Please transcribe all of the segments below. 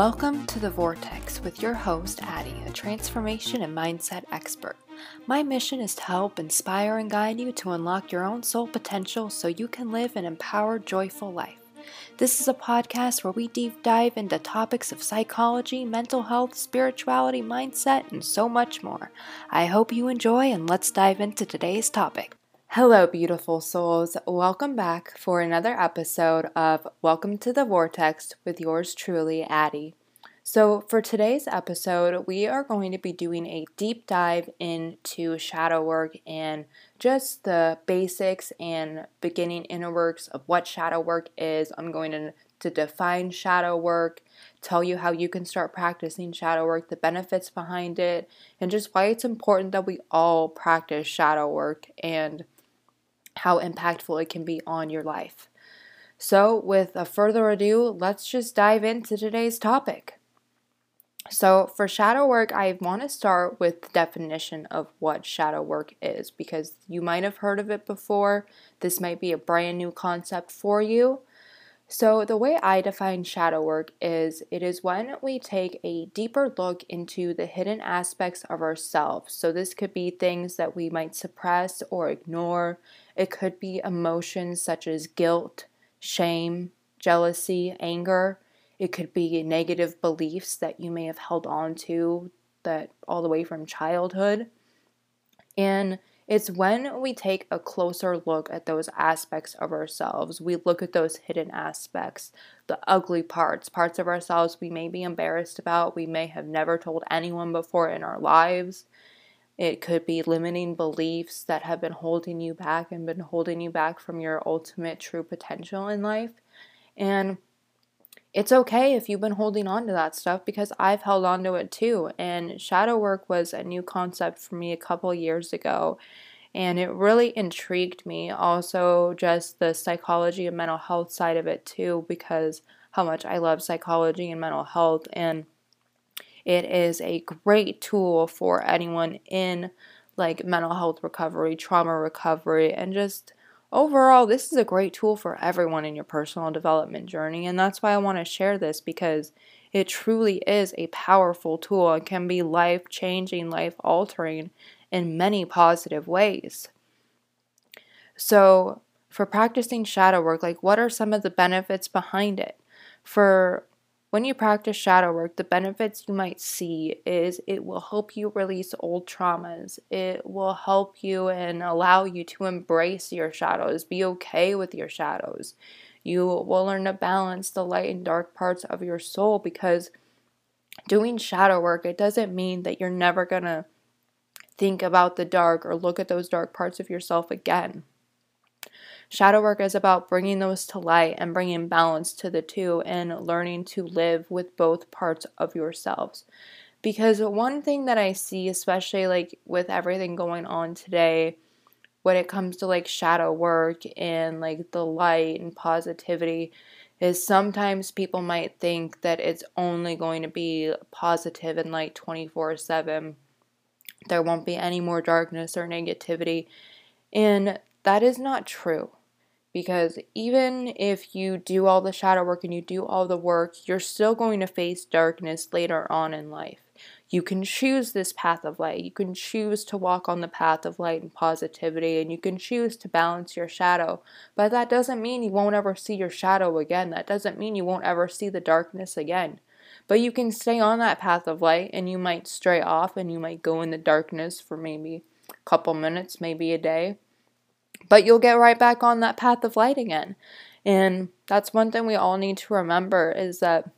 Welcome to The Vortex with your host, Addie, a transformation and mindset expert. My mission is to help inspire and guide you to unlock your own soul potential so you can live an empowered, joyful life. This is a podcast where we deep dive into topics of psychology, mental health, spirituality, mindset, and so much more. I hope you enjoy, and let's dive into today's topic. Hello, beautiful souls. Welcome back for another episode of Welcome to the Vortex with yours truly, Addie. So, for today's episode, we are going to be doing a deep dive into shadow work and just the basics and beginning inner works of what shadow work is. I'm going to, to define shadow work, tell you how you can start practicing shadow work, the benefits behind it, and just why it's important that we all practice shadow work and how impactful it can be on your life. So, with a further ado, let's just dive into today's topic. So, for shadow work, I want to start with the definition of what shadow work is because you might have heard of it before. This might be a brand new concept for you. So, the way I define shadow work is it is when we take a deeper look into the hidden aspects of ourselves. So, this could be things that we might suppress or ignore, it could be emotions such as guilt, shame, jealousy, anger. It could be negative beliefs that you may have held on to that all the way from childhood. And it's when we take a closer look at those aspects of ourselves. We look at those hidden aspects, the ugly parts, parts of ourselves we may be embarrassed about, we may have never told anyone before in our lives. It could be limiting beliefs that have been holding you back and been holding you back from your ultimate true potential in life. And it's okay if you've been holding on to that stuff because I've held on to it too. And shadow work was a new concept for me a couple years ago. And it really intrigued me. Also, just the psychology and mental health side of it too, because how much I love psychology and mental health. And it is a great tool for anyone in like mental health recovery, trauma recovery, and just overall, this is a great tool for everyone in your personal development journey. And that's why I want to share this because it truly is a powerful tool and can be life changing, life altering in many positive ways. So, for practicing shadow work, like what are some of the benefits behind it? For when you practice shadow work, the benefits you might see is it will help you release old traumas. It will help you and allow you to embrace your shadows, be okay with your shadows. You will learn to balance the light and dark parts of your soul because doing shadow work, it doesn't mean that you're never going to think about the dark or look at those dark parts of yourself again. Shadow work is about bringing those to light and bringing balance to the two and learning to live with both parts of yourselves. Because one thing that I see, especially like with everything going on today, when it comes to like shadow work and like the light and positivity, is sometimes people might think that it's only going to be positive and light 24 7. There won't be any more darkness or negativity. And that is not true because even if you do all the shadow work and you do all the work, you're still going to face darkness later on in life. You can choose this path of light. You can choose to walk on the path of light and positivity, and you can choose to balance your shadow. But that doesn't mean you won't ever see your shadow again. That doesn't mean you won't ever see the darkness again. But you can stay on that path of light, and you might stray off and you might go in the darkness for maybe a couple minutes, maybe a day but you'll get right back on that path of light again. And that's one thing we all need to remember is that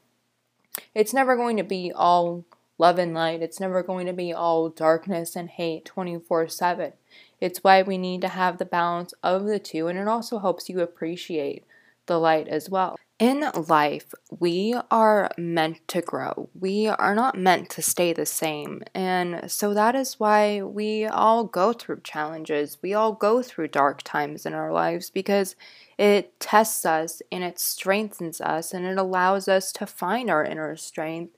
it's never going to be all love and light. It's never going to be all darkness and hate 24 7. It's why we need to have the balance of the two, and it also helps you appreciate the light as well. In life, we are meant to grow. We are not meant to stay the same. And so that is why we all go through challenges. We all go through dark times in our lives because it tests us and it strengthens us and it allows us to find our inner strength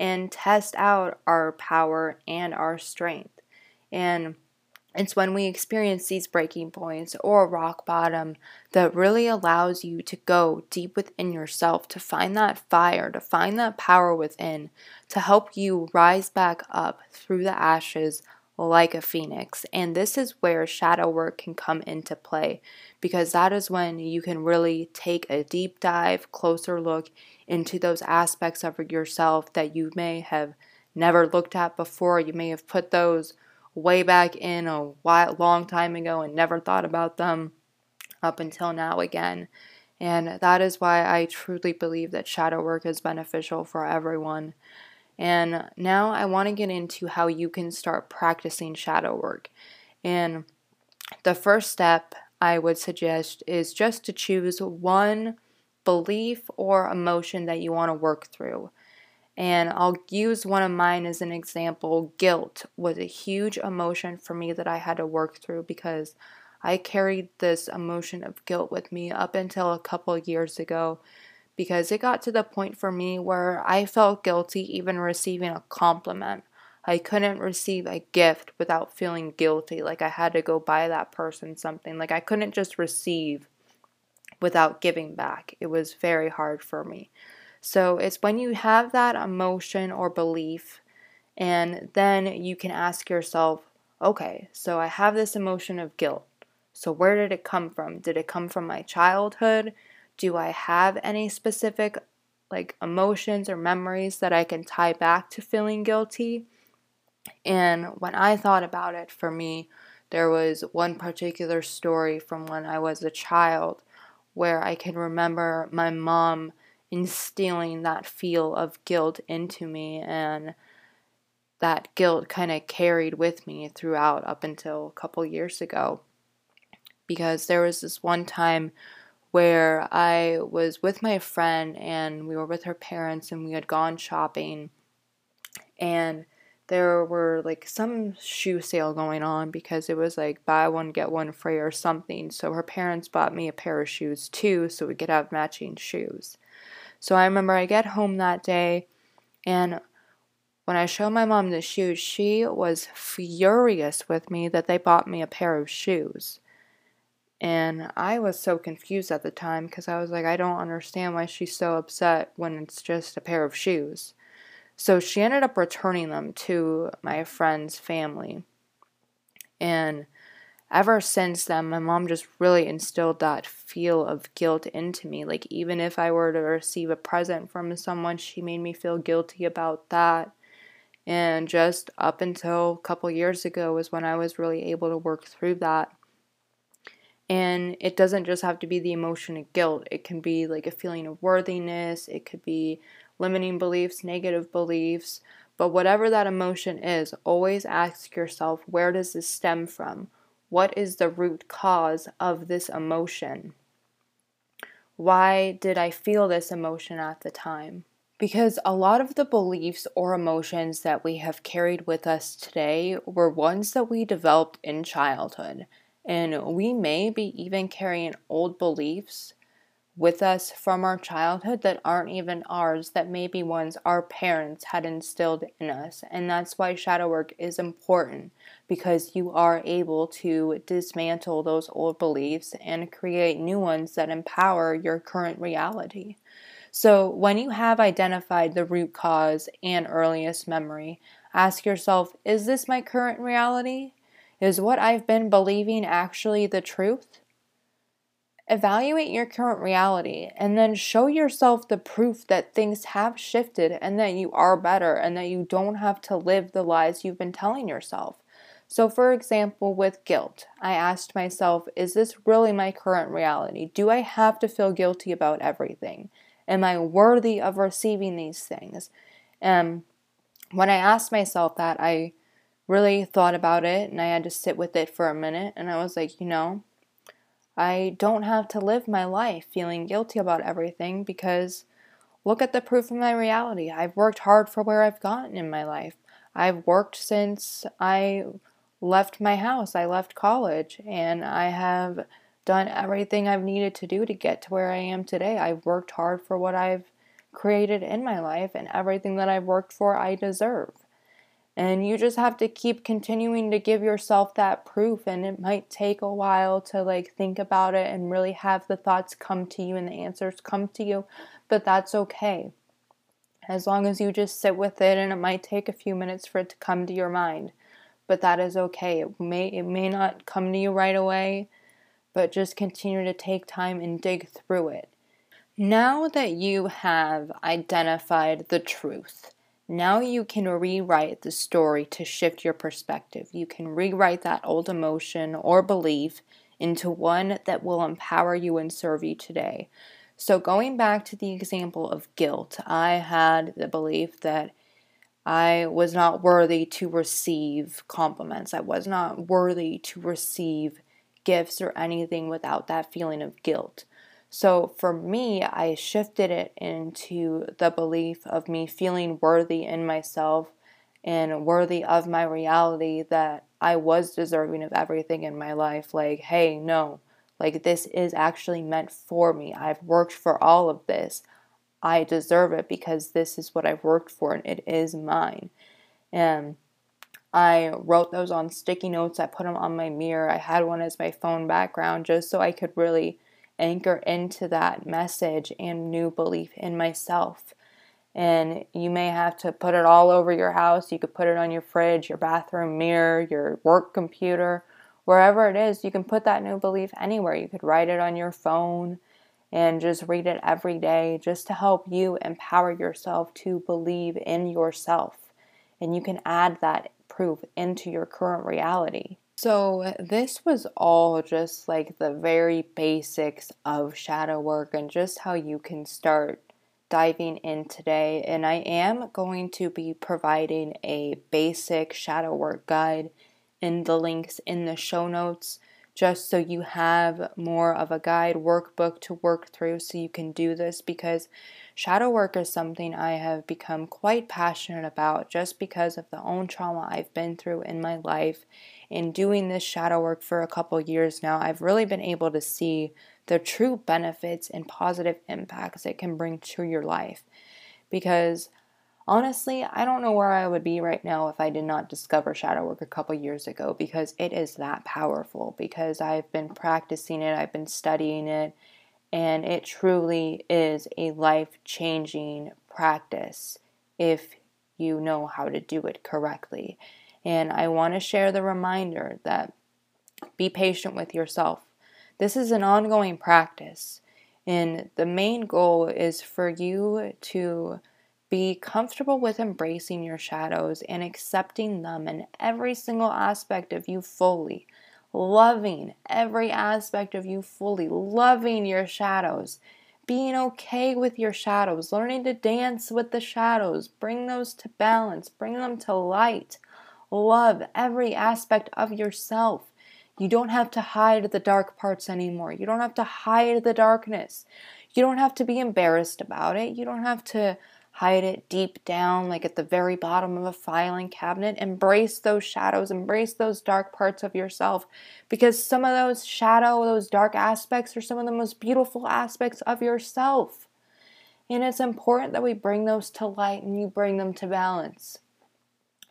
and test out our power and our strength. And It's when we experience these breaking points or rock bottom that really allows you to go deep within yourself, to find that fire, to find that power within, to help you rise back up through the ashes like a phoenix. And this is where shadow work can come into play because that is when you can really take a deep dive, closer look into those aspects of yourself that you may have never looked at before. You may have put those way back in a while, long time ago and never thought about them up until now again. And that is why I truly believe that shadow work is beneficial for everyone. And now I want to get into how you can start practicing shadow work. And the first step I would suggest is just to choose one belief or emotion that you want to work through. And I'll use one of mine as an example. Guilt was a huge emotion for me that I had to work through because I carried this emotion of guilt with me up until a couple years ago because it got to the point for me where I felt guilty even receiving a compliment. I couldn't receive a gift without feeling guilty, like I had to go buy that person something. Like I couldn't just receive without giving back. It was very hard for me. So it's when you have that emotion or belief, and then you can ask yourself, okay, so I have this emotion of guilt. So where did it come from? Did it come from my childhood? Do I have any specific like emotions or memories that I can tie back to feeling guilty? And when I thought about it for me, there was one particular story from when I was a child where I can remember my mom instilling that feel of guilt into me and that guilt kind of carried with me throughout up until a couple years ago. Because there was this one time where I was with my friend and we were with her parents and we had gone shopping and there were like some shoe sale going on because it was like buy one get one free or something. So her parents bought me a pair of shoes too so we could have matching shoes so I remember I get home that day and when I showed my mom the shoes, she was furious with me that they bought me a pair of shoes. And I was so confused at the time because I was like, I don't understand why she's so upset when it's just a pair of shoes. So she ended up returning them to my friend's family. And ever since then, my mom just really instilled that feel of guilt into me. Like, even if I were to receive a present from someone, she made me feel guilty about that. And just up until a couple years ago was when I was really able to work through that. And it doesn't just have to be the emotion of guilt, it can be like a feeling of worthiness, it could be limiting beliefs, negative beliefs. But whatever that emotion is, always ask yourself where does this stem from? What is the root cause of this emotion? Why did I feel this emotion at the time? Because a lot of the beliefs or emotions that we have carried with us today were ones that we developed in childhood. And we may be even carrying old beliefs with us from our childhood that aren't even ours, that maybe ones our parents had instilled in us. And that's why shadow work is important because you are able to dismantle those old beliefs and create new ones that empower your current reality. So, when you have identified the root cause and earliest memory, ask yourself is this my current reality? Is what I've been believing actually the truth? Evaluate your current reality and then show yourself the proof that things have shifted and that you are better and that you don't have to live the lies you've been telling yourself. So, for example, with guilt, I asked myself, is this really my current reality? Do I have to feel guilty about everything? Am I worthy of receiving these things? And when I asked myself that, I really thought about it and I had to sit with it for a minute. And I was like, you know, I don't have to live my life feeling guilty about everything because look at the proof of my reality. I've worked hard for where I've gotten in my life. I've worked since I left my house, I left college, and I have done everything I've needed to do to get to where I am today. I've worked hard for what I've created in my life, and everything that I've worked for, I deserve. And you just have to keep continuing to give yourself that proof. And it might take a while to like think about it and really have the thoughts come to you and the answers come to you. But that's okay. As long as you just sit with it and it might take a few minutes for it to come to your mind. But that is okay. It may it may not come to you right away, but just continue to take time and dig through it. Now that you have identified the truth, now you can rewrite the story to shift your perspective. You can rewrite that old emotion or belief into one that will empower you and serve you today. So, going back to the example of guilt, I had the belief that I was not worthy to receive compliments. I was not worthy to receive gifts or anything without that feeling of guilt. So for me, I shifted it into the belief of me feeling worthy in myself and worthy of my reality that I was deserving of everything in my life. Like, hey, no, like this is actually meant for me. I've worked for all of this. I deserve it because this is what I've worked for and it is mine. And I wrote those on sticky notes. I put them on my mirror. I had one as my phone background just so I could really anchor into that message and new belief in myself. And you may have to put it all over your house. You could put it on your fridge, your bathroom mirror, your work computer, wherever it is. You can put that new belief anywhere. You could write it on your phone and just read it every day just to help you empower yourself to believe in yourself. And you can add that proof into your current reality. So, this was all just like the very basics of shadow work and just how you can start diving in today. And I am going to be providing a basic shadow work guide in the links in the show notes just so you have more of a guide workbook to work through so you can do this because shadow work is something I have become quite passionate about just because of the own trauma I've been through in my life. In doing this shadow work for a couple years now, I've really been able to see the true benefits and positive impacts it can bring to your life because Honestly, I don't know where I would be right now if I did not discover shadow work a couple years ago because it is that powerful. Because I've been practicing it, I've been studying it, and it truly is a life changing practice if you know how to do it correctly. And I want to share the reminder that be patient with yourself. This is an ongoing practice, and the main goal is for you to be comfortable with embracing your shadows and accepting them in every single aspect of you fully. Loving every aspect of you fully. Loving your shadows. Being okay with your shadows. Learning to dance with the shadows. Bring those to balance. Bring them to light. Love every aspect of yourself. You don't have to hide the dark parts anymore. You don't have to hide the darkness. You don't have to be embarrassed about it. You don't have to hide it deep down, like at the very bottom of a filing cabinet. Embrace those shadows, embrace those dark parts of yourself because some of those shadow, those dark aspects are some of the most beautiful aspects of yourself. And it's important that we bring those to light and you bring them to balance.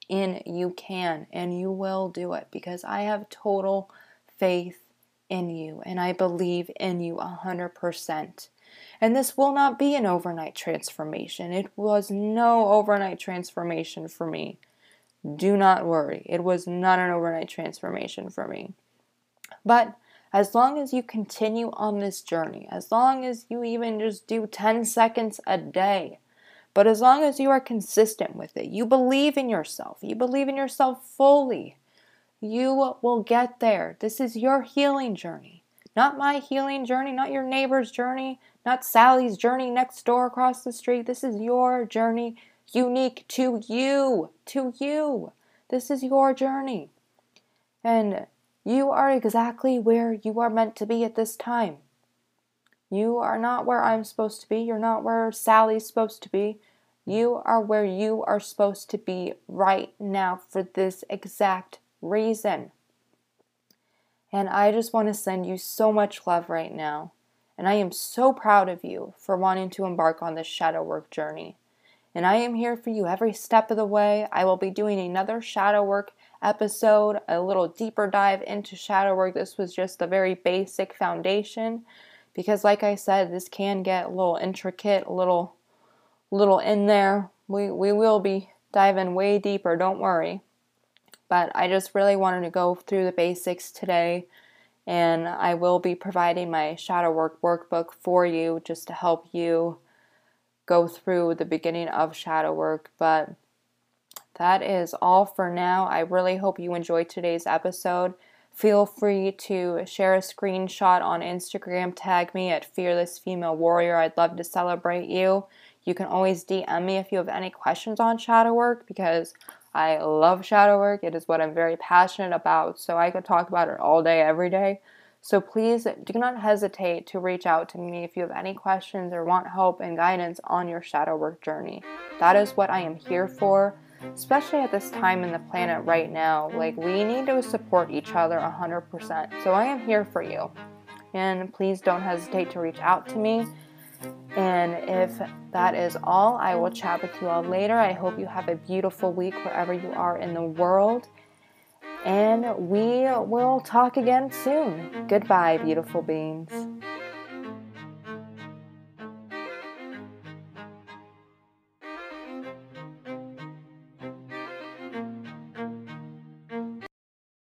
And you can and you will do it because I have total faith in you and I believe in you a hundred percent. And this will not be an overnight transformation. It was no overnight transformation for me. Do not worry. It was not an overnight transformation for me. But as long as you continue on this journey, as long as you even just do 10 seconds a day, but as long as you are consistent with it, you believe in yourself, you believe in yourself fully, you will get there. This is your healing journey. Not my healing journey, not your neighbor's journey, not Sally's journey next door across the street. This is your journey, unique to you, to you. This is your journey. And you are exactly where you are meant to be at this time. You are not where I'm supposed to be. You're not where Sally's supposed to be. You are where you are supposed to be right now for this exact reason. And I just want to send you so much love right now. And I am so proud of you for wanting to embark on this shadow work journey. And I am here for you every step of the way. I will be doing another shadow work episode, a little deeper dive into shadow work. This was just a very basic foundation because like I said, this can get a little intricate, a little little in there. We we will be diving way deeper, don't worry. But I just really wanted to go through the basics today and I will be providing my shadow work workbook for you just to help you go through the beginning of shadow work. But that is all for now. I really hope you enjoyed today's episode. Feel free to share a screenshot on Instagram, tag me at Fearless Female Warrior. I'd love to celebrate you. You can always DM me if you have any questions on shadow work because I love shadow work. It is what I'm very passionate about, so I could talk about it all day, every day. So please do not hesitate to reach out to me if you have any questions or want help and guidance on your shadow work journey. That is what I am here for, especially at this time in the planet right now. Like, we need to support each other 100%. So I am here for you. And please don't hesitate to reach out to me. And if that is all, I will chat with you all later. I hope you have a beautiful week wherever you are in the world. And we will talk again soon. Goodbye, beautiful beings.